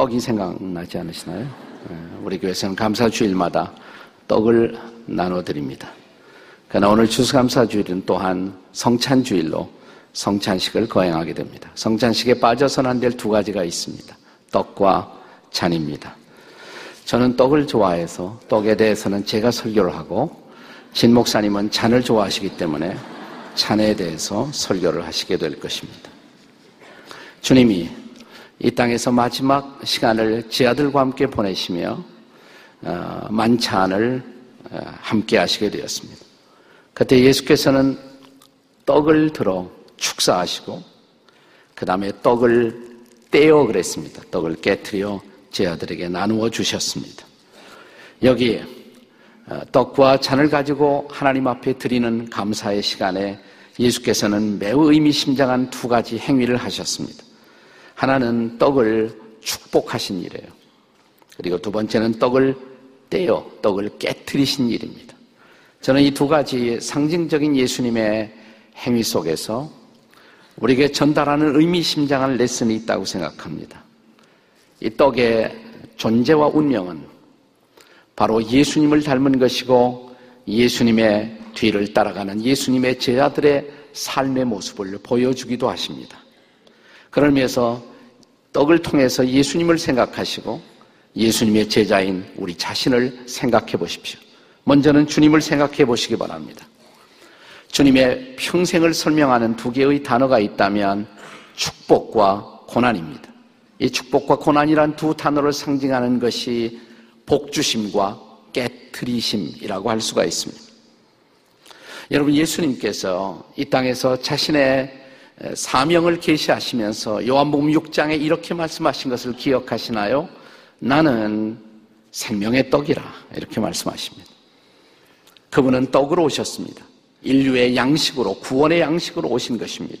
떡이 생각나지 않으시나요? 예, 우리 교회에서는 감사주일마다 떡을 나눠드립니다. 그러나 오늘 추수감사주일은 또한 성찬주일로 성찬식을 거행하게 됩니다. 성찬식에 빠져서는 안 될 두 가지가 있습니다. 떡과 잔입니다. 저는 떡을 좋아해서 떡에 대해서는 제가 설교를 하고 진 목사님은 잔을 좋아하시기 때문에 잔에 대해서 설교를 하시게 될 것입니다. 주님이 이 땅에서 마지막 시간을 제 아들과 함께 보내시며 어, 만찬을 어, 함께 하시게 되었습니다. 그때 예수께서는 떡을 들어 축사하시고 그 다음에 떡을 떼어 그랬습니다. 떡을 깨뜨려 제 아들에게 나누어 주셨습니다. 여기 어, 떡과 잔을 가지고 하나님 앞에 드리는 감사의 시간에 예수께서는 매우 의미심장한 두 가지 행위를 하셨습니다. 하나는 떡을 축복하신 일이에요. 그리고 두 번째는 떡을 떼어 떡을 깨뜨리신 일입니다. 저는 이 두 가지 상징적인 예수님의 행위 속에서 우리에게 전달하는 의미심장한 레슨이 있다고 생각합니다. 이 떡의 존재와 운명은 바로 예수님을 닮은 것이고 예수님의 뒤를 따라가는 예수님의 제자들의 삶의 모습을 보여주기도 하십니다. 의미에서 떡을 통해서 예수님을 생각하시고 예수님의 제자인 우리 자신을 생각해 보십시오. 먼저는 주님을 생각해 보시기 바랍니다. 주님의 평생을 설명하는 두 개의 단어가 있다면 축복과 고난입니다. 이 축복과 고난이란 두 단어를 상징하는 것이 복주심과 깨트리심이라고 할 수가 있습니다. 여러분 예수님께서 이 땅에서 자신의 사명을 계시하시면서 요한복음 6장에 이렇게 말씀하신 것을 기억하시나요? 나는 생명의 떡이라 이렇게 말씀하십니다. 그분은 떡으로 오셨습니다. 인류의 양식으로 구원의 양식으로 오신 것입니다.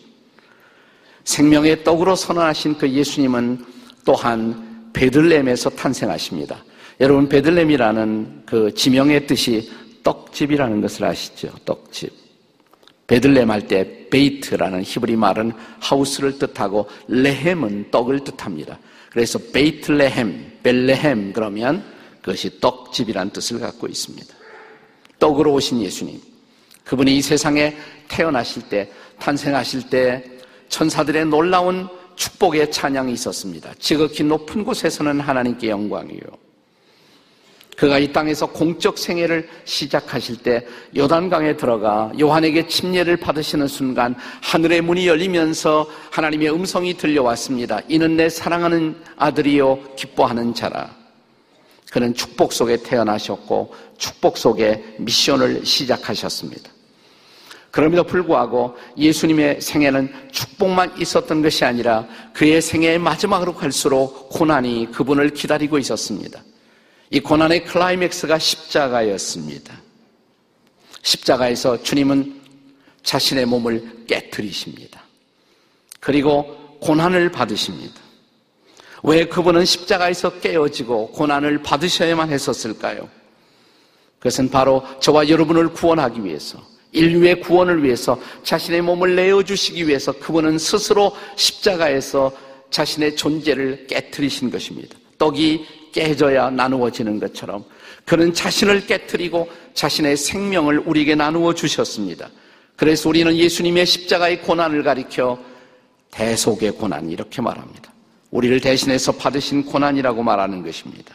생명의 떡으로 선언하신 그 예수님은 또한 베들렘에서 탄생하십니다. 여러분 베들렘이라는 그 지명의 뜻이 떡집이라는 것을 아시죠? 떡집. 베들렘 할 때 בית라는 히브리 말은 house를 뜻하고 לחם은 떡을 뜻합니다. 그래서 베이틀레헴, 벨레헴 그러면 그것이 떡집이란 뜻을 갖고 있습니다. 떡으로 오신 예수님. 그분이 이 세상에 태어나실 때, 탄생하실 때 천사들의 놀라운 축복의 찬양이 있었습니다. 지극히 높은 곳에서는 하나님께 영광이요. 그가 이 땅에서 공적 생애를 시작하실 때 요단강에 들어가 요한에게 침례를 받으시는 순간 하늘의 문이 열리면서 하나님의 음성이 들려왔습니다. 이는 내 사랑하는 아들이요 기뻐하는 자라. 그는 축복 속에 태어나셨고 축복 속에 미션을 시작하셨습니다. 그럼에도 불구하고 예수님의 생애는 축복만 있었던 것이 아니라 그의 생애의 마지막으로 갈수록 고난이 그분을 기다리고 있었습니다. 이 고난의 클라이맥스가 십자가였습니다. 십자가에서 주님은 자신의 몸을 깨뜨리십니다. 그리고 고난을 받으십니다. 왜 그분은 십자가에서 깨어지고 고난을 받으셔야만 했었을까요? 그것은 바로 저와 여러분을 구원하기 위해서, 인류의 구원을 위해서 자신의 몸을 내어주시기 위해서 그분은 스스로 십자가에서 자신의 존재를 깨뜨리신 것입니다. 떡이 깨져야 나누어지는 것처럼 그는 자신을 깨뜨리고 자신의 생명을 우리에게 나누어 주셨습니다. 그래서 우리는 예수님의 십자가의 고난을 가리켜 대속의 고난 이렇게 말합니다. 우리를 대신해서 받으신 고난이라고 말하는 것입니다.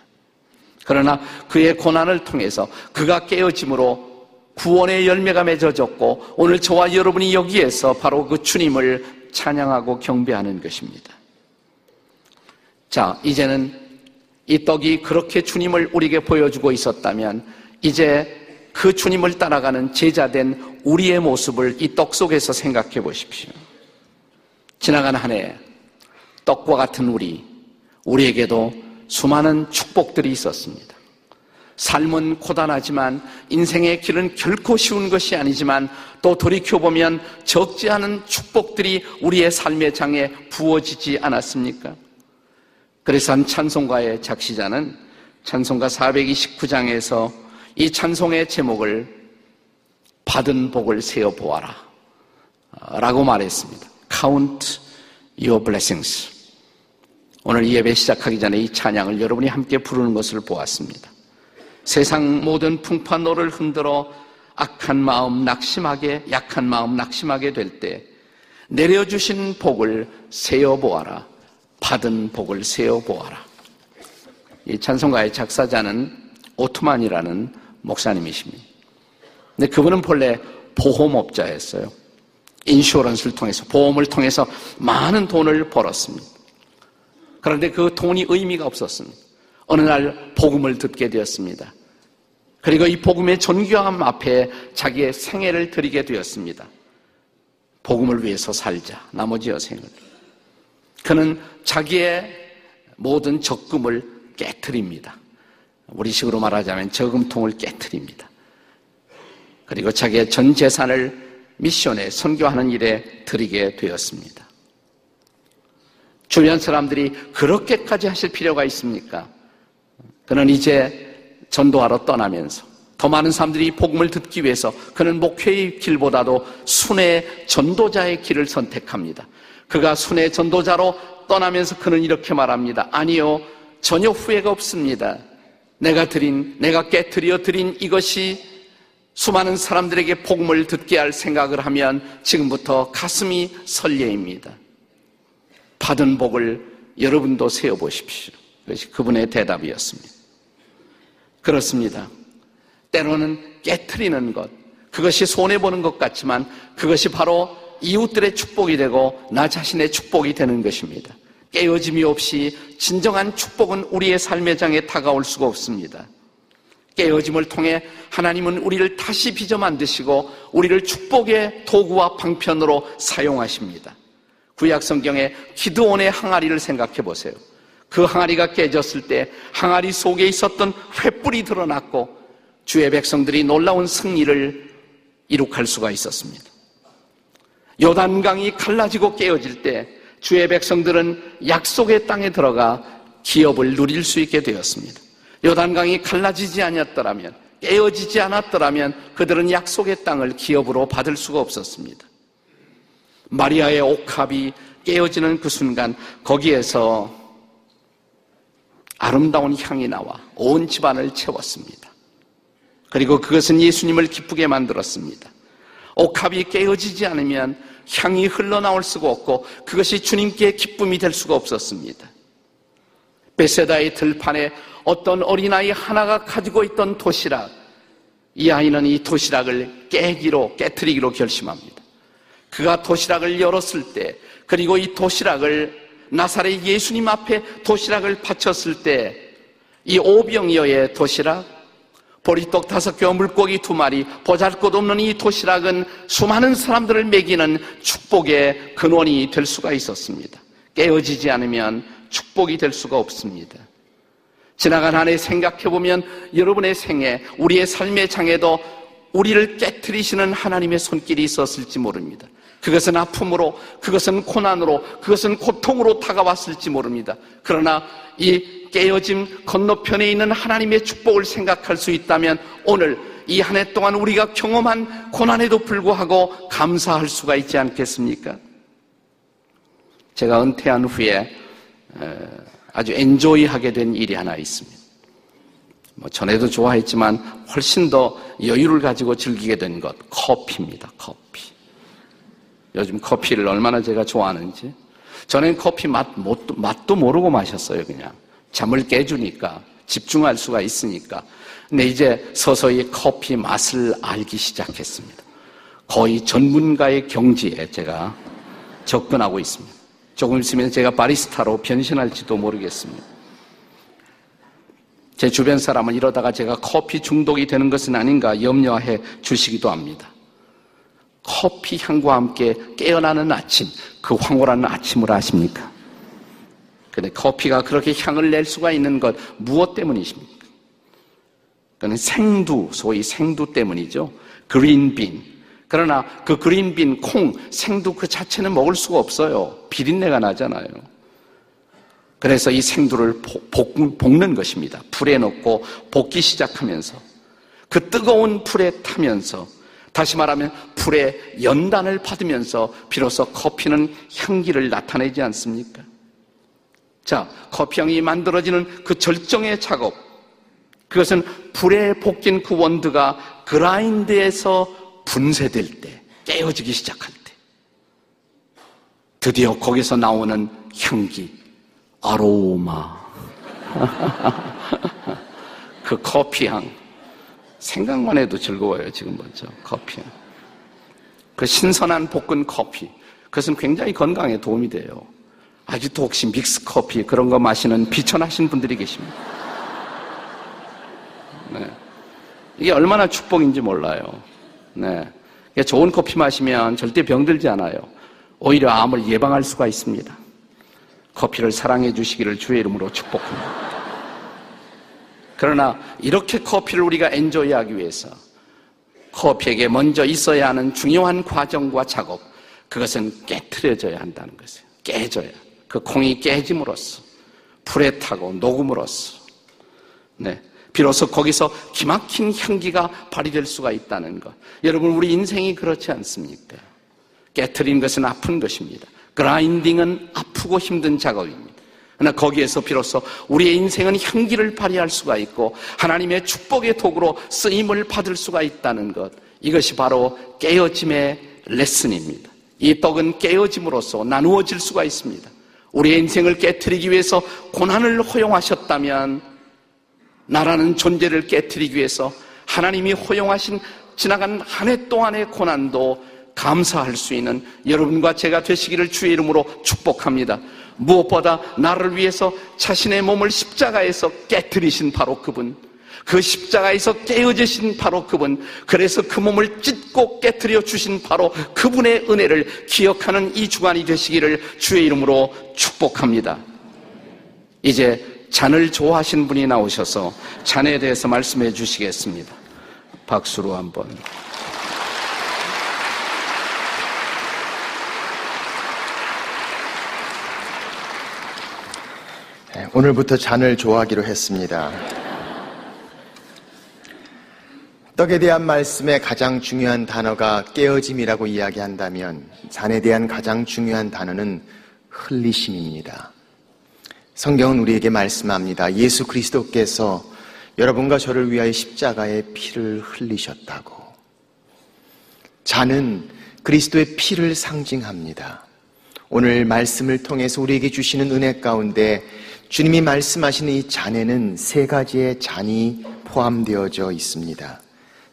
그러나 그의 고난을 통해서 그가 깨어짐으로 구원의 열매가 맺어졌고 오늘 저와 여러분이 여기에서 바로 그 주님을 찬양하고 경배하는 것입니다. 자, 이제는 이 떡이 그렇게 주님을 우리에게 보여주고 있었다면 이제 그 주님을 따라가는 제자된 우리의 모습을 이 떡 속에서 생각해 보십시오. 지나간 한 해 떡과 같은 우리, 우리에게도 수많은 축복들이 있었습니다. 삶은 고단하지만 인생의 길은 결코 쉬운 것이 아니지만 또 돌이켜보면 적지 않은 축복들이 우리의 삶의 장에 부어지지 않았습니까? 그래서 한 찬송가의 작시자는 찬송가 429장에서 이 찬송의 제목을 받은 복을 세어 보아라 라고 말했습니다. Count your blessings. 오늘 예배 시작하기 전에 이 찬양을 여러분이 함께 부르는 것을 보았습니다. 세상 모든 풍파 너를 흔들어 악한 마음 낙심하게, 약한 마음 낙심하게 될 때 내려주신 복을 세어 보아라. 받은 복을 세어 보아라. 이 찬송가의 작사자는 오트만이라는 목사님이십니다. 근데 그분은 본래 보험업자였어요. 인슈런스를 통해서, 보험을 통해서 많은 돈을 벌었습니다. 그런데 그 돈이 의미가 없었습니다. 어느 날 복음을 듣게 되었습니다. 그리고 이 복음의 존귀함 앞에 자기의 생애를 드리게 되었습니다. 복음을 위해서 살자. 나머지 여생을. 그는 자기의 모든 적금을 깨뜨립니다. 우리 식으로 말하자면 저금통을 깨뜨립니다. 그리고 자기의 전 재산을 미션에 선교하는 일에 드리게 되었습니다. 주변 사람들이 그렇게까지 하실 필요가 있습니까? 그는 이제 전도하러 떠나면서 더 많은 사람들이 복음을 듣기 위해서 그는 목회의 길보다도 순회 전도자의 길을 선택합니다. 그가 순회 전도자로 떠나면서 그는 이렇게 말합니다. 아니요, 전혀 후회가 없습니다. 내가 드린, 내가 깨뜨려 드린 이것이 수많은 사람들에게 복음을 듣게 할 생각을 하면 지금부터 가슴이 설레입니다. 받은 복을 여러분도 세어보십시오. 그것이 그분의 대답이었습니다. 그렇습니다. 때로는 깨트리는 것, 그것이 손해보는 것 같지만 그것이 바로 이웃들의 축복이 되고 나 자신의 축복이 되는 것입니다. 깨어짐이 없이 진정한 축복은 우리의 삶의 장에 다가올 수가 없습니다. 깨어짐을 통해 하나님은 우리를 다시 빚어 만드시고 우리를 축복의 도구와 방편으로 사용하십니다. 구약 성경에 기드온의 항아리를 생각해 보세요. 그 항아리가 깨졌을 때 항아리 속에 있었던 횃불이 드러났고 주의 백성들이 놀라운 승리를 이룩할 수가 있었습니다. 요단강이 갈라지고 깨어질 때 주의 백성들은 약속의 땅에 들어가 기업을 누릴 수 있게 되었습니다. 요단강이 갈라지지 않았더라면 깨어지지 않았더라면 그들은 약속의 땅을 기업으로 받을 수가 없었습니다. 마리아의 옥합이 깨어지는 그 순간 거기에서 아름다운 향이 나와 온 집안을 채웠습니다. 그리고 그것은 예수님을 기쁘게 만들었습니다. 옥합이 깨어지지 않으면 향이 흘러나올 수가 없고 그것이 주님께 기쁨이 될 수가 없었습니다. 베세다의 들판에 어떤 어린아이 하나가 가지고 있던 도시락, 이 아이는 이 도시락을 깨기로, 깨뜨리기로 결심합니다. 그가 도시락을 열었을 때, 그리고 이 도시락을 나사렛 예수님 앞에 도시락을 바쳤을 때, 이 오병이어의 도시락, 보리떡 다섯 개와 물고기 두 마리, 보잘 것 없는 이 도시락은 수많은 사람들을 먹이는 축복의 근원이 될 수가 있었습니다. 깨어지지 않으면 축복이 될 수가 없습니다. 지나간 한 해 생각해보면 여러분의 생에, 우리의 삶의 장에도 우리를 깨뜨리시는 하나님의 손길이 있었을지 모릅니다. 그것은 아픔으로, 그것은 고난으로, 그것은 고통으로 다가왔을지 모릅니다. 그러나 이 깨어짐 건너편에 있는 하나님의 축복을 생각할 수 있다면 오늘 이 한 해 동안 우리가 경험한 고난에도 불구하고 감사할 수가 있지 않겠습니까? 제가 은퇴한 후에 아주 엔조이하게 된 일이 하나 있습니다. 뭐 전에도 좋아했지만 훨씬 더 여유를 가지고 즐기게 된 것, 커피입니다. 커피. 요즘 커피를 얼마나 제가 좋아하는지. 전엔 커피 맛, 맛도 모르고 마셨어요, 그냥. 잠을 깨주니까 집중할 수가 있으니까. 근데 이제 서서히 커피 맛을 알기 시작했습니다. 거의 전문가의 경지에 제가 접근하고 있습니다. 조금 있으면 제가 바리스타로 변신할지도 모르겠습니다. 제 주변 사람은 이러다가 제가 커피 중독이 되는 것은 아닌가 염려해 주시기도 합니다. 커피 향과 함께 깨어나는 아침, 그 황홀한 아침을 아십니까? 근데 커피가 그렇게 향을 낼 수가 있는 것 무엇 때문이십니까? 그는 생두, 소위 생두 때문이죠. 그린빈. 그러나 그 그린빈, 콩, 생두 그 자체는 먹을 수가 없어요. 비린내가 나잖아요. 그래서 이 생두를 볶는 것입니다. 불에 넣고 볶기 시작하면서 그 뜨거운 불에 타면서 다시 말하면 불의 연단을 받으면서 비로소 커피는 향기를 나타내지 않습니까? 자, 커피향이 만들어지는 그 절정의 작업. 그것은 불에 볶인 그 원두가 그라인드에서 분쇄될 때, 깨어지기 시작할 때. 드디어 거기서 나오는 향기, 아로마. 그 커피향. 생각만 해도 즐거워요, 지금 먼저. 커피향. 그 신선한 볶은 커피. 그것은 굉장히 건강에 도움이 돼요. 아직도 혹시 믹스 커피 그런 거 마시는 비천하신 분들이 계십니다. 네. 이게 얼마나 축복인지 몰라요. 네. 좋은 커피 마시면 절대 병들지 않아요. 오히려 암을 예방할 수가 있습니다. 커피를 사랑해 주시기를 주의 이름으로 축복합니다. 그러나 이렇게 커피를 우리가 엔조이하기 위해서 커피에게 먼저 있어야 하는 중요한 과정과 작업, 그것은 깨트려져야 한다는 것이에요. 깨져야. 그 콩이 깨짐으로써, 불에 타고 녹음으로써, 네. 비로소 거기서 기막힌 향기가 발휘될 수가 있다는 것. 여러분, 우리 인생이 그렇지 않습니까? 깨트린 것은 아픈 것입니다. 그라인딩은 아프고 힘든 작업입니다. 그러나 거기에서 비로소 우리의 인생은 향기를 발휘할 수가 있고 하나님의 축복의 도구로 쓰임을 받을 수가 있다는 것. 이것이 바로 깨어짐의 레슨입니다. 이 떡은 깨어짐으로써 나누어질 수가 있습니다. 우리의 인생을 깨뜨리기 위해서 고난을 허용하셨다면 나라는 존재를 깨뜨리기 위해서 하나님이 허용하신 지나간 한 해 동안의 고난도 감사할 수 있는 여러분과 제가 되시기를 주의 이름으로 축복합니다. 무엇보다 나를 위해서 자신의 몸을 십자가에서 깨뜨리신 바로 그분. 그 십자가에서 깨어지신 바로 그분. 그래서 그 몸을 찢고 깨뜨려 주신 바로 그분의 은혜를 기억하는 이 주간이 되시기를 주의 이름으로 축복합니다. 이제 잔을 좋아하시는 분이 나오셔서 잔에 대해서 말씀해 주시겠습니다. 박수로 한번. 네, 오늘부터 잔을 좋아하기로 했습니다. 떡에 대한 말씀의 가장 중요한 단어가 깨어짐이라고 이야기한다면 잔에 대한 가장 중요한 단어는 흘리심입니다. 성경은 우리에게 말씀합니다. 예수 그리스도께서 여러분과 저를 위하여 십자가에 피를 흘리셨다고. 잔은 그리스도의 피를 상징합니다. 오늘 말씀을 통해서 우리에게 주시는 은혜 가운데 주님이 말씀하시는 이 잔에는 세 가지의 잔이 포함되어져 있습니다.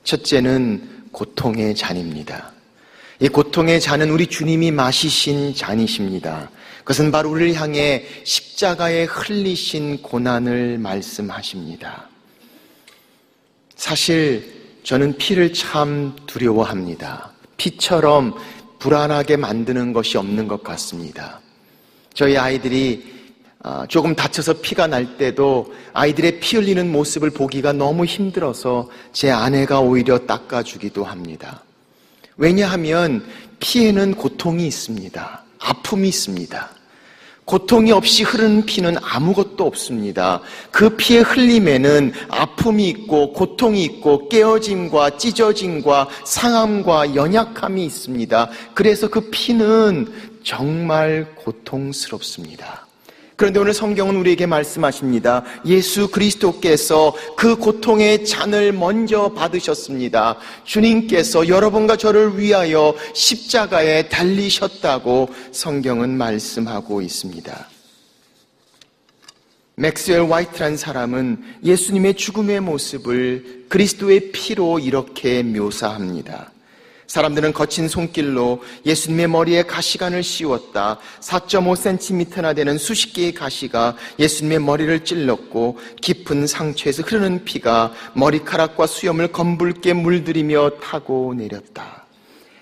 첫째는 고통의 잔입니다. 이 고통의 잔은 우리 주님이 마시신 잔이십니다. 그것은 바로 우리를 향해 십자가에 흘리신 고난을 말씀하십니다. 사실 저는 피를 참 두려워합니다. 피처럼 불안하게 만드는 것이 없는 것 같습니다. 저희 아이들이 아, 조금 다쳐서 피가 날 때도 아이들의 피 흘리는 모습을 보기가 너무 힘들어서 제 아내가 오히려 닦아주기도 합니다. 왜냐하면 피에는 고통이 있습니다. 아픔이 있습니다. 고통이 없이 흐르는 피는 아무것도 없습니다. 그 피의 흘림에는 아픔이 있고 고통이 있고 깨어짐과 찢어짐과 상함과 연약함이 있습니다. 그래서 그 피는 정말 고통스럽습니다. 그런데 오늘 성경은 우리에게 말씀하십니다. 예수 그리스도께서 그 고통의 잔을 먼저 받으셨습니다. 주님께서 여러분과 저를 위하여 십자가에 달리셨다고 성경은 말씀하고 있습니다. 맥스웰 화이트란 사람은 예수님의 죽음의 모습을 그리스도의 피로 이렇게 묘사합니다. 사람들은 거친 손길로 예수님의 머리에 가시관을 씌웠다. 4.5cm나 되는 수십 개의 가시가 예수님의 머리를 찔렀고 깊은 상처에서 흐르는 피가 머리카락과 수염을 검붉게 물들이며 타고 내렸다.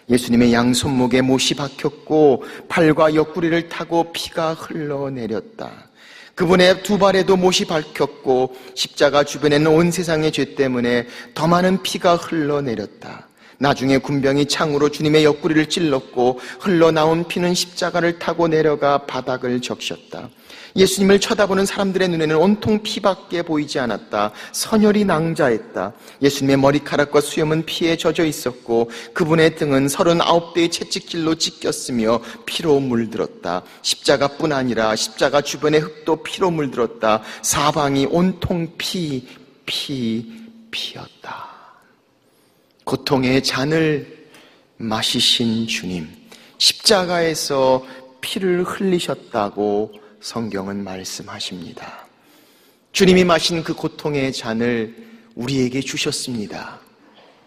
예수님의 양 손목에 못이 박혔고 팔과 옆구리를 타고 피가 흘러내렸다. 그분의 두 발에도 못이 박혔고 십자가 주변에는 온 세상의 죄 때문에 더 많은 피가 흘러내렸다. 나중에 군병이 창으로 주님의 옆구리를 찔렀고 흘러나온 피는 십자가를 타고 내려가 바닥을 적셨다. 예수님을 쳐다보는 사람들의 눈에는 온통 피밖에 보이지 않았다. 선혈이 낭자했다. 예수님의 머리카락과 수염은 피에 젖어 있었고 그분의 등은 서른아홉 대의 채찍질로 찢겼으며 피로 물들었다. 십자가뿐 아니라 십자가 주변의 흙도 피로 물들었다. 사방이 온통 피, 피, 피였다. 고통의 잔을 마시신 주님, 십자가에서 피를 흘리셨다고 성경은 말씀하십니다. 주님이 마신 그 고통의 잔을 우리에게 주셨습니다.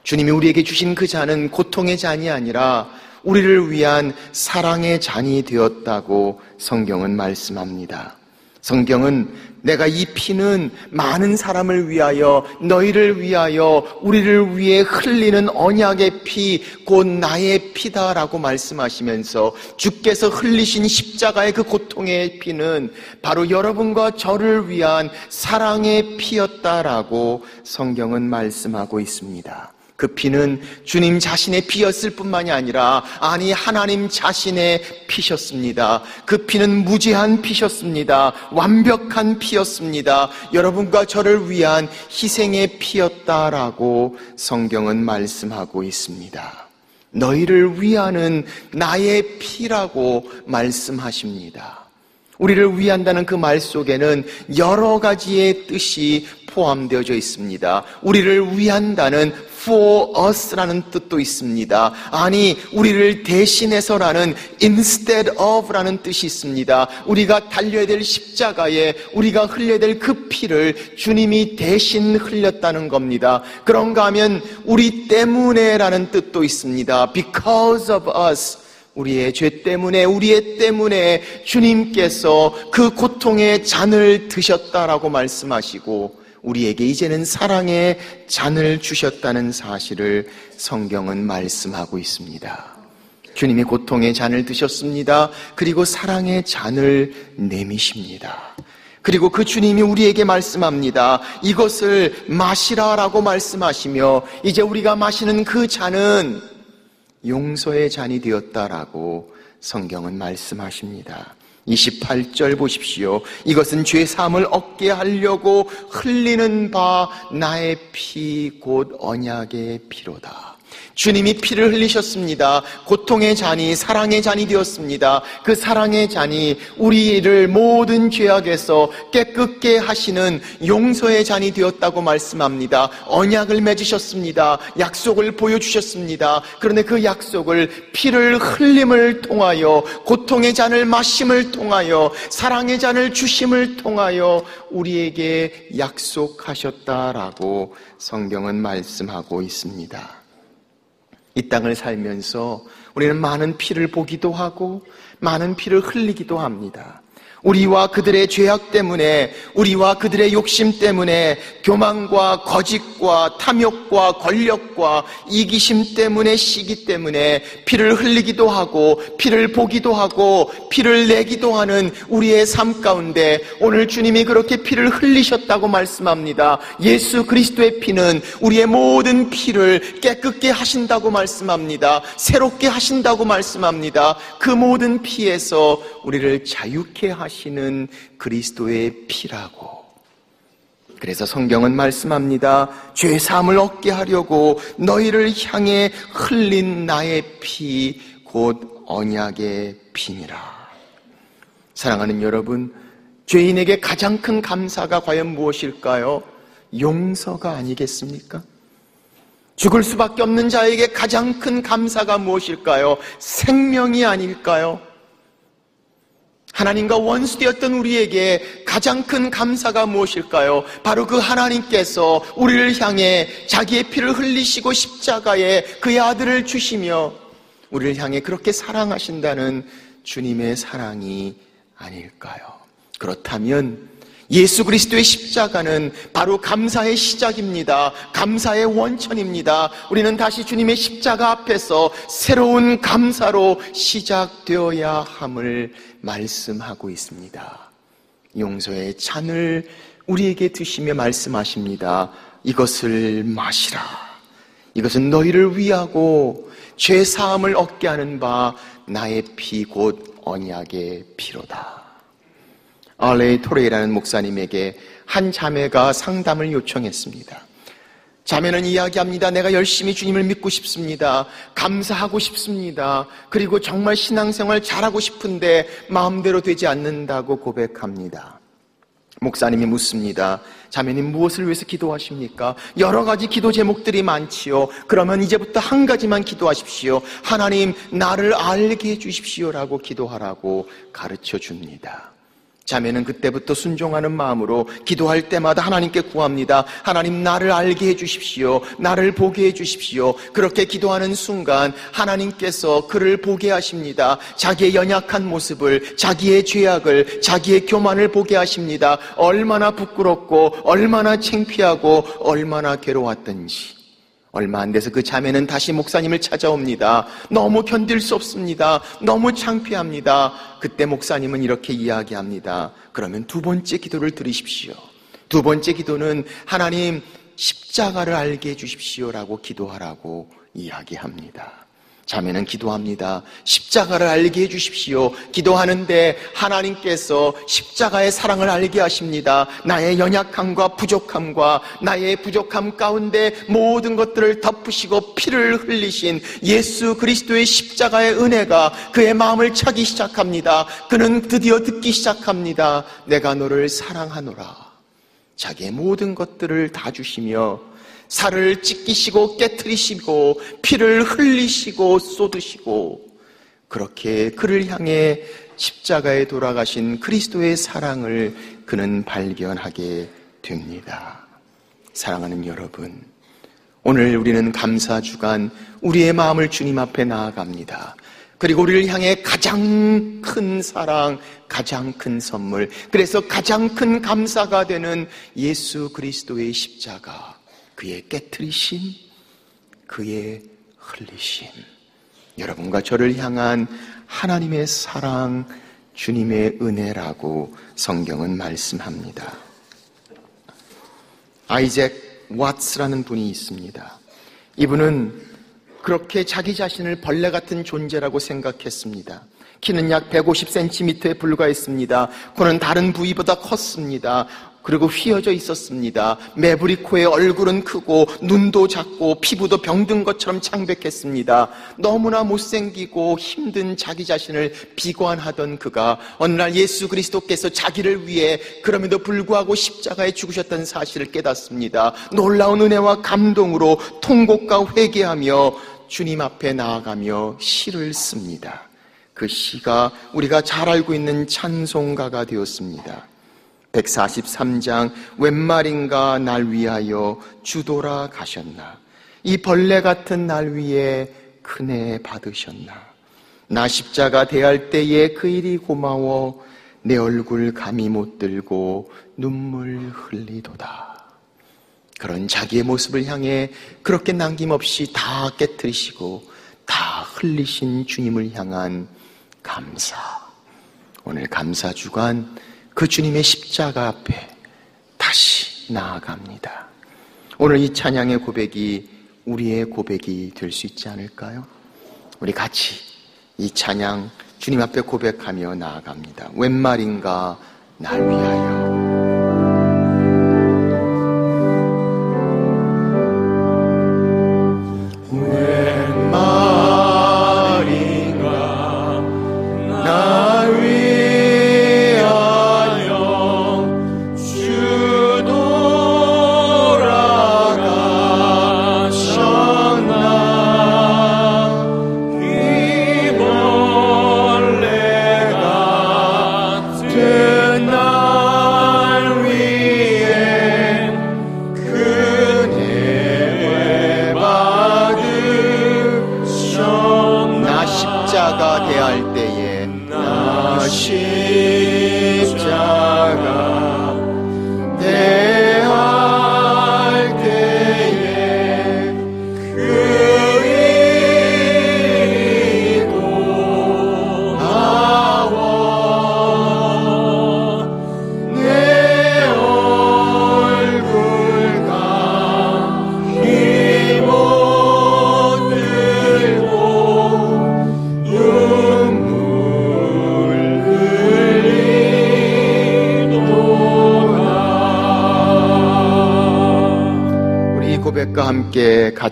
주님이 우리에게 주신 그 잔은 고통의 잔이 아니라 우리를 위한 사랑의 잔이 되었다고 성경은 말씀합니다. 성경은 내가 이 피는 많은 사람을 위하여 너희를 위하여 우리를 위해 흘리는 언약의 피 곧 나의 피다라고 말씀하시면서 주께서 흘리신 십자가의 그 고통의 피는 바로 여러분과 저를 위한 사랑의 피였다라고 성경은 말씀하고 있습니다. 그 피는 주님 자신의 피였을 뿐만이 아니라 아니 하나님 자신의 피셨습니다. 그 피는 무지한 피셨습니다. 완벽한 피였습니다. 여러분과 저를 위한 희생의 피였다라고 성경은 말씀하고 있습니다. 너희를 위하는 나의 피라고 말씀하십니다. 우리를 위한다는 그 말 속에는 여러 가지의 뜻이 포함되어져 있습니다. 우리를 위한다는 for us라는 뜻도 있습니다. 아니, 우리를 대신해서라는 instead of라는 뜻이 있습니다. 우리가 달려야 될 십자가에 우리가 흘려야 될 그 피를 주님이 대신 흘렸다는 겁니다. 그런가 하면 우리 때문에라는 뜻도 있습니다. because of us. 우리의 죄 때문에, 우리의 때문에 주님께서 그 고통의 잔을 드셨다라고 말씀하시고, 우리에게 이제는 사랑의 잔을 주셨다는 사실을 성경은 말씀하고 있습니다. 주님이 고통의 잔을 드셨습니다. 그리고 사랑의 잔을 내미십니다. 그리고 그 주님이 우리에게 말씀합니다. 이것을 마시라라고 말씀하시며 이제 우리가 마시는 그 잔은 용서의 잔이 되었다라고 성경은 말씀하십니다. 28절 보십시오. 이것은 죄 사함을 얻게 하려고 흘리는 바 나의 피 곧 언약의 피로다. 주님이 피를 흘리셨습니다. 고통의 잔이 사랑의 잔이 되었습니다. 그 사랑의 잔이 우리를 모든 죄악에서 깨끗게 하시는 용서의 잔이 되었다고 말씀합니다. 언약을 맺으셨습니다. 약속을 보여주셨습니다. 그런데 그 약속을 피를 흘림을 통하여 고통의 잔을 마심을 통하여 사랑의 잔을 주심을 통하여 우리에게 약속하셨다라고 성경은 말씀하고 있습니다. 이 땅을 살면서 우리는 많은 피를 보기도 하고 많은 피를 흘리기도 합니다. 우리와 그들의 죄악 때문에, 우리와 그들의 욕심 때문에, 교만과 거짓과 탐욕과 권력과 이기심 때문에, 시기 때문에 피를 흘리기도 하고, 피를 보기도 하고, 피를 내기도 하는 우리의 삶 가운데 오늘 주님이 그렇게 피를 흘리셨다고 말씀합니다. 예수 그리스도의 피는 우리의 모든 피를 깨끗게 하신다고 말씀합니다. 새롭게 하신다고 말씀합니다. 그 모든 피에서 우리를 자유케 하신다. 하시는 그리스도의 피라고. 그래서 성경은 말씀합니다. 죄 사함을 얻게 하려고 너희를 향해 흘린 나의 피, 곧 언약의 피니라. 사랑하는 여러분, 죄인에게 가장 큰 감사가 과연 무엇일까요? 용서가 아니겠습니까? 죽을 수밖에 없는 자에게 가장 큰 감사가 무엇일까요? 생명이 아닐까요? 하나님과 원수되었던 우리에게 가장 큰 감사가 무엇일까요? 바로 그 하나님께서 우리를 향해 자기의 피를 흘리시고 십자가에 그의 아들을 주시며 우리를 향해 그렇게 사랑하신다는 주님의 사랑이 아닐까요? 그렇다면 예수 그리스도의 십자가는 바로 감사의 시작입니다. 감사의 원천입니다. 우리는 다시 주님의 십자가 앞에서 새로운 감사로 시작되어야 함을 말씀하고 있습니다. 용서의 잔을 우리에게 드시며 말씀하십니다. 이것을 마시라. 이것은 너희를 위하고 죄 사함을 얻게 하는 바 나의 피 곧 언약의 피로다. 알레이 토레이라는 목사님에게 한 자매가 상담을 요청했습니다. 자매는 이야기합니다. 내가 열심히 주님을 믿고 싶습니다. 감사하고 싶습니다. 그리고 정말 신앙생활 잘하고 싶은데 마음대로 되지 않는다고 고백합니다. 목사님이 묻습니다. 자매님 무엇을 위해서 기도하십니까? 여러 가지 기도 제목들이 많지요. 그러면 이제부터 한 가지만 기도하십시오. 하나님 나를 알게 해 주십시오라고 기도하라고 가르쳐 줍니다. 자매는 그때부터 순종하는 마음으로 기도할 때마다 하나님께 구합니다. 하나님 나를 알게 해 주십시오. 나를 보게 해 주십시오. 그렇게 기도하는 순간 하나님께서 그를 보게 하십니다. 자기의 연약한 모습을, 자기의 죄악을, 자기의 교만을 보게 하십니다. 얼마나 부끄럽고 얼마나 창피하고 얼마나 괴로웠던지. 얼마 안 돼서 그 자매는 다시 목사님을 찾아옵니다. 너무 견딜 수 없습니다. 너무 창피합니다. 그때 목사님은 이렇게 이야기합니다. 그러면 두 번째 기도를 들으십시오. 두 번째 기도는 하나님 십자가를 알게 해주십시오라고 기도하라고 이야기합니다. 자매는 기도합니다. 십자가를 알게 해주십시오. 기도하는데 하나님께서 십자가의 사랑을 알게 하십니다. 나의 연약함과 부족함과 나의 부족함 가운데 모든 것들을 덮으시고 피를 흘리신 예수 그리스도의 십자가의 은혜가 그의 마음을 차기 시작합니다. 그는 드디어 듣기 시작합니다. 내가 너를 사랑하노라. 자기의 모든 것들을 다 주시며 살을 찢기시고 깨뜨리시고 피를 흘리시고 쏟으시고 그렇게 그를 향해 십자가에 돌아가신 그리스도의 사랑을 그는 발견하게 됩니다. 사랑하는 여러분, 오늘 우리는 감사 주간 우리의 마음을 주님 앞에 나아갑니다. 그리고 우리를 향해 가장 큰 사랑, 가장 큰 선물, 그래서 가장 큰 감사가 되는 예수 그리스도의 십자가. 그의 깨뜨리심, 그의 흘리심. 여러분과 저를 향한 하나님의 사랑, 주님의 은혜라고 성경은 말씀합니다. 아이잭 왓스라는 분이 있습니다. 이분은 그렇게 자기 자신을 벌레 같은 존재라고 생각했습니다. 키는 약 150cm에 불과했습니다. 코는 다른 부위보다 컸습니다. 그리고 휘어져 있었습니다. 메브리코의 얼굴은 크고 눈도 작고 피부도 병든 것처럼 창백했습니다. 너무나 못생기고 힘든 자기 자신을 비관하던 그가 어느 날 예수 그리스도께서 자기를 위해 그럼에도 불구하고 십자가에 죽으셨다는 사실을 깨닫습니다. 놀라운 은혜와 감동으로 통곡과 회개하며 주님 앞에 나아가며 시를 씁니다. 그 시가 우리가 잘 알고 있는 찬송가가 되었습니다. 143장 웬 말인가 날 위하여 주도라 가셨나? 이 벌레 같은 날 위에 큰애 받으셨나? 나 십자가 대할 때에 그 일이 고마워 내 얼굴 감히 못 들고 눈물 흘리도다. 그런 자기의 모습을 향해 그렇게 남김없이 다 깨뜨리시고 다 흘리신 주님을 향한 감사. 오늘 감사 주간 그 주님의 십자가 앞에 다시 나아갑니다. 오늘 이 찬양의 고백이 우리의 고백이 될 수 있지 않을까요? 우리 같이 이 찬양 주님 앞에 고백하며 나아갑니다. 웬 말인가 날 위하여.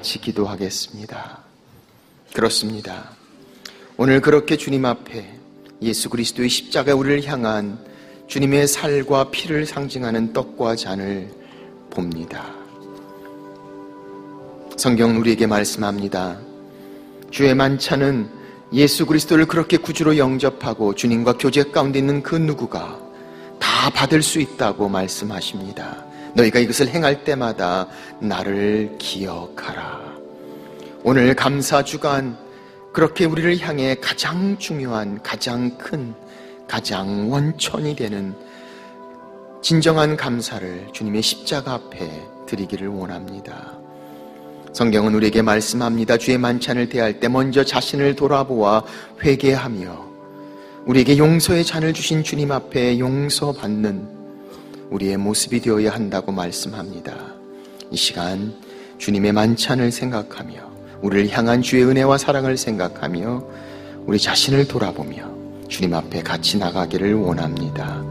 같이 기도하겠습니다. 그렇습니다. 오늘 그렇게 주님 앞에 예수 그리스도의 십자가 우리를 향한 주님의 살과 피를 상징하는 떡과 잔을 봅니다. 성경 우리에게 말씀합니다. 주의 만찬은 예수 그리스도를 그렇게 구주로 영접하고 주님과 교제 가운데 있는 그 누구가 다 받을 수 있다고 말씀하십니다. 너희가 이것을 행할 때마다 나를 기억하라. 오늘 감사 주간 그렇게 우리를 향해 가장 중요한, 가장 큰, 가장 원천이 되는 진정한 감사를 주님의 십자가 앞에 드리기를 원합니다. 성경은 우리에게 말씀합니다. 주의 만찬을 대할 때 먼저 자신을 돌아보아 회개하며 우리에게 용서의 잔을 주신 주님 앞에 용서받는 우리의 모습이 되어야 한다고 말씀합니다. 이 시간 주님의 만찬을 생각하며 우리를 향한 주의 은혜와 사랑을 생각하며 우리 자신을 돌아보며 주님 앞에 같이 나가기를 원합니다.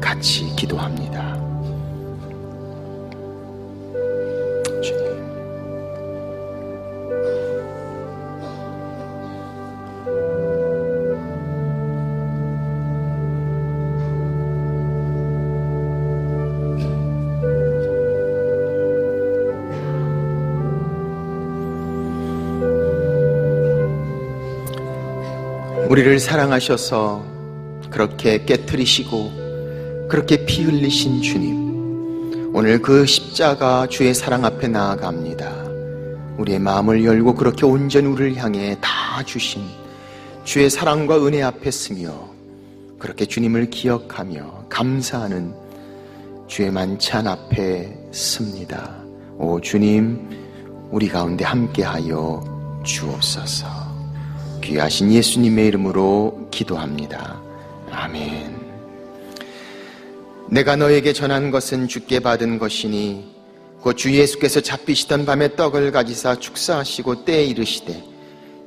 같이 기도합니다. 우리를 사랑하셔서 그렇게 깨뜨리시고 그렇게 피 흘리신 주님. 오늘 그 십자가 주의 사랑 앞에 나아갑니다. 우리의 마음을 열고 그렇게 온전히 우리를 향해 다 주신 주의 사랑과 은혜 앞에 서며 그렇게 주님을 기억하며 감사하는 주의 만찬 앞에 섭니다. 오 주님, 우리 가운데 함께하여 주옵소서. 귀하신 예수님의 이름으로 기도합니다. 아멘. 내가 너에게 전한 것은 주께 받은 것이니 곧주 예수께서 잡히시던 밤에 떡을 가지사 축사하시고 때에 이르시되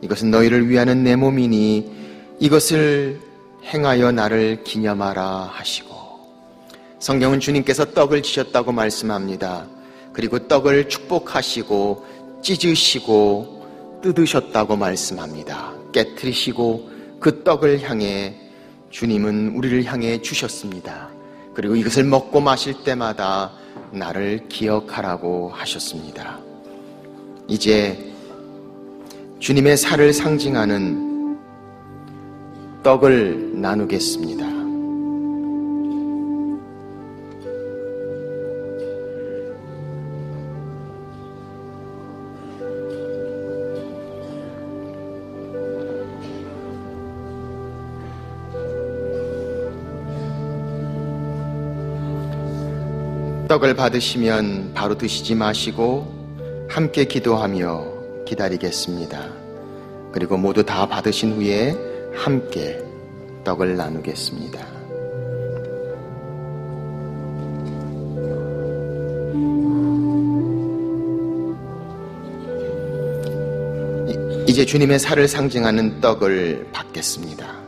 이것은 너희를 위하는 내 몸이니 이것을 행하여 나를 기념하라 하시고 성경은 주님께서 떡을 지셨다고 말씀합니다. 그리고 떡을 축복하시고 찢으시고 뜯으셨다고 말씀합니다. 깨뜨리시고 그 떡을 향해 주님은 우리를 향해 주셨습니다. 그리고 이것을 먹고 마실 때마다 나를 기억하라고 하셨습니다. 이제 주님의 살을 상징하는 떡을 나누겠습니다. 떡을 받으시면 바로 드시지 마시고 함께 기도하며 기다리겠습니다. 그리고 모두 다 받으신 후에 함께 떡을 나누겠습니다. 이제 주님의 살을 상징하는 떡을 받겠습니다.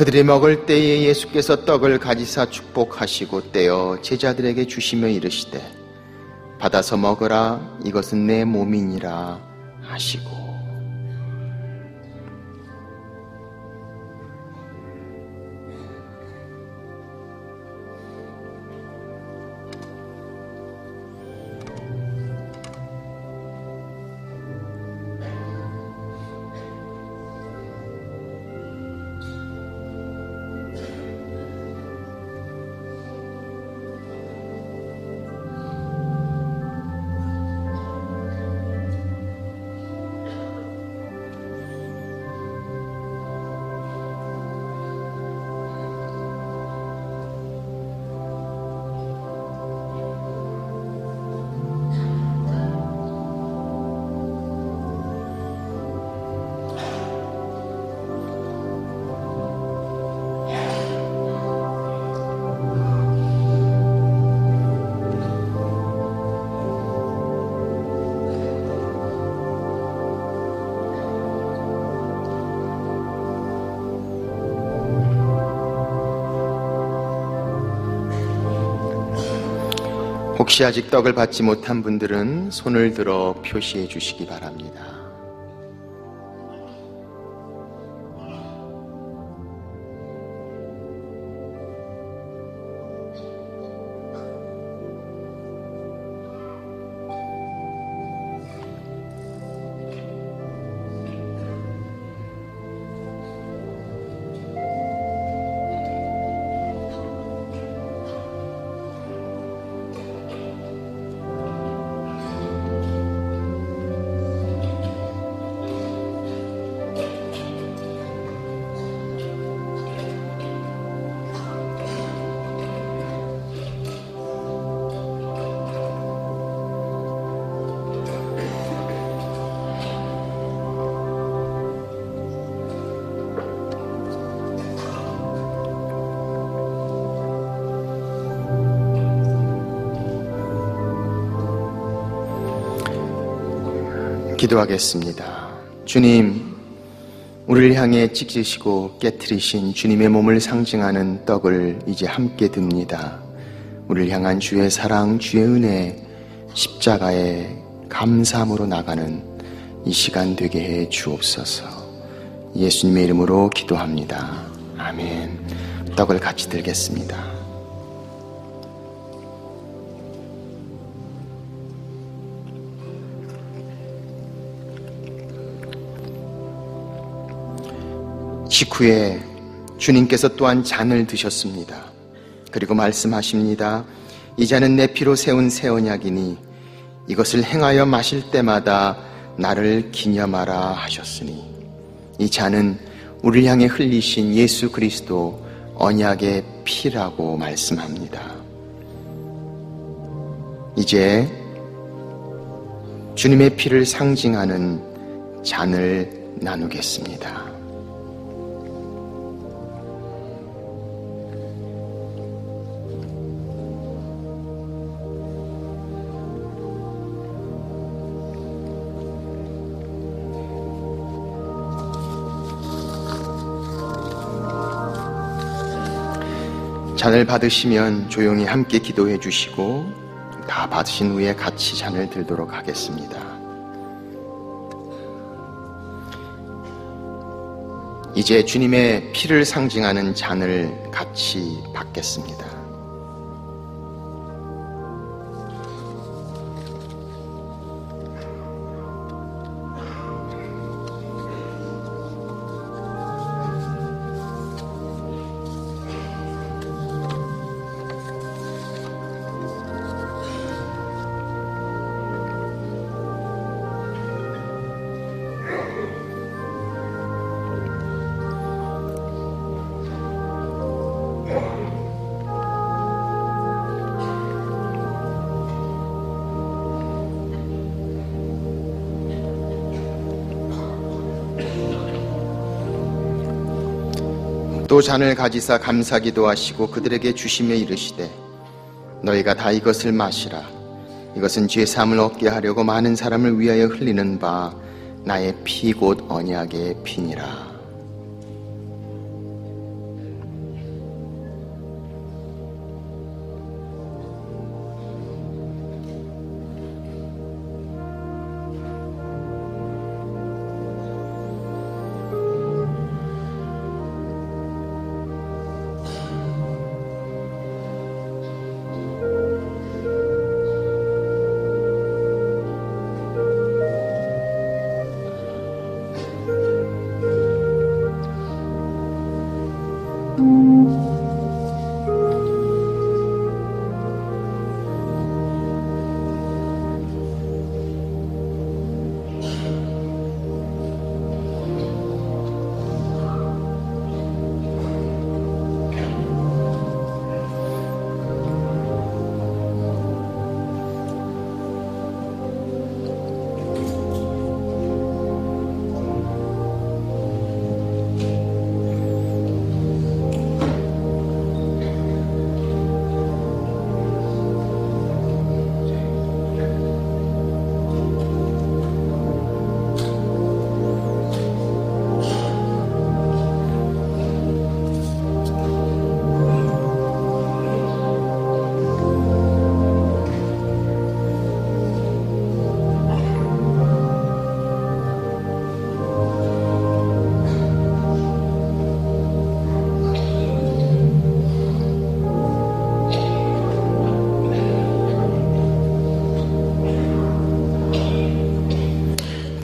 그들이 먹을 때에 예수께서 떡을 가지사 축복하시고 떼어 제자들에게 주시며 이르시되 받아서 먹으라 이것은 내 몸이니라 하시고 혹시 아직 떡을 받지 못한 분들은 손을 들어 표시해 주시기 바랍니다. 기도하겠습니다. 주님, 우리를 향해 찢으시고 깨뜨리신 주님의 몸을 상징하는 떡을 이제 함께 듭니다. 우리를 향한 주의 사랑, 주의 은혜, 십자가의 감사함으로 나가는 이 시간 되게 해 주옵소서. 예수님의 이름으로 기도합니다. 아멘. 떡을 같이 들겠습니다. 직후에 주님께서 또한 잔을 드셨습니다. 그리고 말씀하십니다. 이 잔은 내 피로 세운 새 언약이니 이것을 행하여 마실 때마다 나를 기념하라 하셨으니 이 잔은 우리를 향해 흘리신 예수 그리스도 언약의 피라고 말씀합니다. 이제 주님의 피를 상징하는 잔을 나누겠습니다. 잔을 받으시면 조용히 함께 기도해 주시고 다 받으신 후에 같이 잔을 들도록 하겠습니다. 이제 주님의 피를 상징하는 잔을 같이 받겠습니다. 또 잔을 가지사 감사기도 하시고 그들에게 주시며 이르시되 너희가 다 이것을 마시라. 이것은 죄 사함을 얻게 하려고 많은 사람을 위하여 흘리는 바 나의 피 곧 언약의 피니라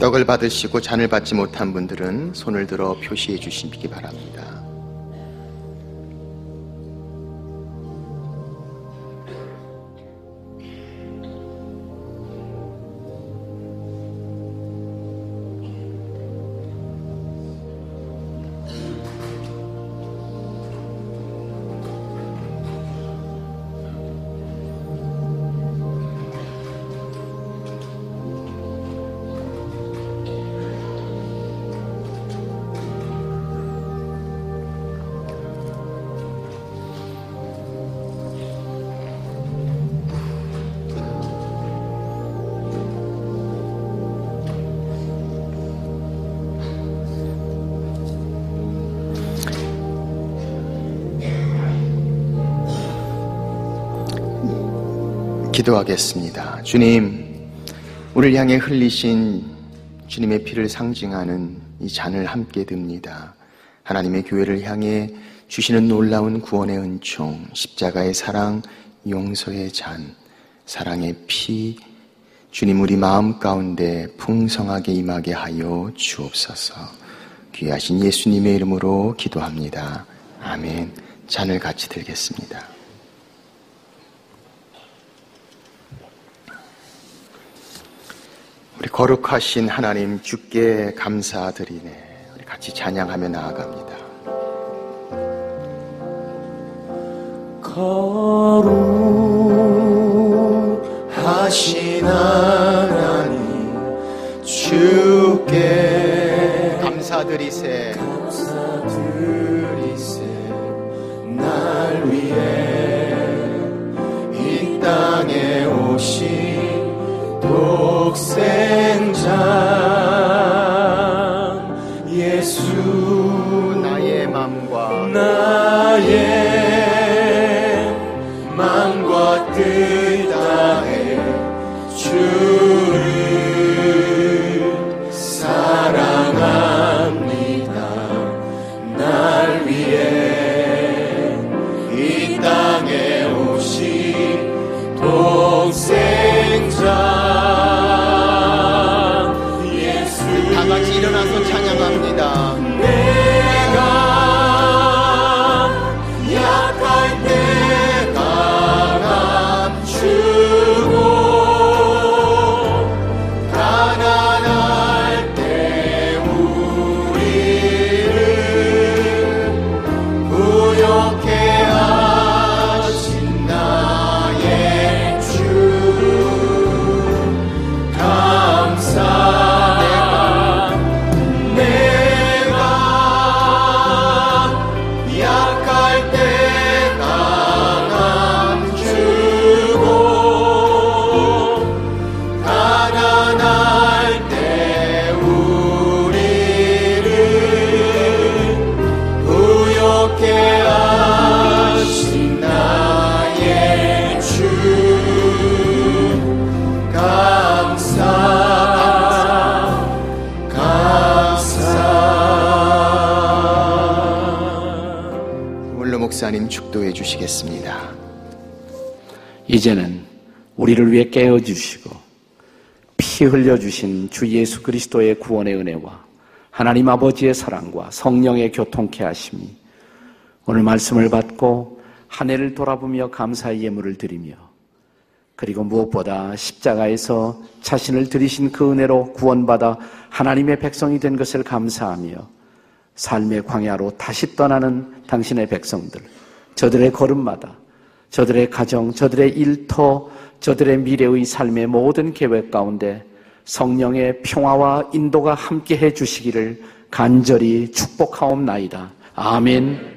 떡을 받으시고 잔을 받지 못한 분들은 손을 들어 표시해 주시기 바랍니다. 기도하겠습니다. 주님, 우리를 향해 흘리신 주님의 피를 상징하는 이 잔을 함께 듭니다. 하나님의 교회를 향해 주시는 놀라운 구원의 은총, 십자가의 사랑, 용서의 잔, 사랑의 피, 주님 우리 마음 가운데 풍성하게 임하게 하여 주옵소서. 귀하신 예수님의 이름으로 기도합니다. 아멘. 잔을 같이 들겠습니다. 우리 거룩하신 하나님 주께 감사드리네. 우리 같이 찬양하며 나아갑니다. 거룩하신 하나님 주께 감사드리세. 감사드리세 축도해 주시겠습니다. 이제는 우리를 위해 깨어 주시고 피 흘려 주신 주 예수 그리스도의 구원의 은혜와 하나님 아버지의 사랑과 성령의 교통케 하심이 오늘 말씀을 받고 한 해를 돌아보며 감사의 예물을 드리며 그리고 무엇보다 십자가에서 자신을 들이신 그 은혜로 구원받아 하나님의 백성이 된 것을 감사하며 삶의 광야로 다시 떠나는 당신의 백성들, 저들의 걸음마다, 저들의 가정, 저들의 일터, 저들의 미래의 삶의 모든 계획 가운데 성령의 평화와 인도가 함께 해 주시기를 간절히 축복하옵나이다. 아멘.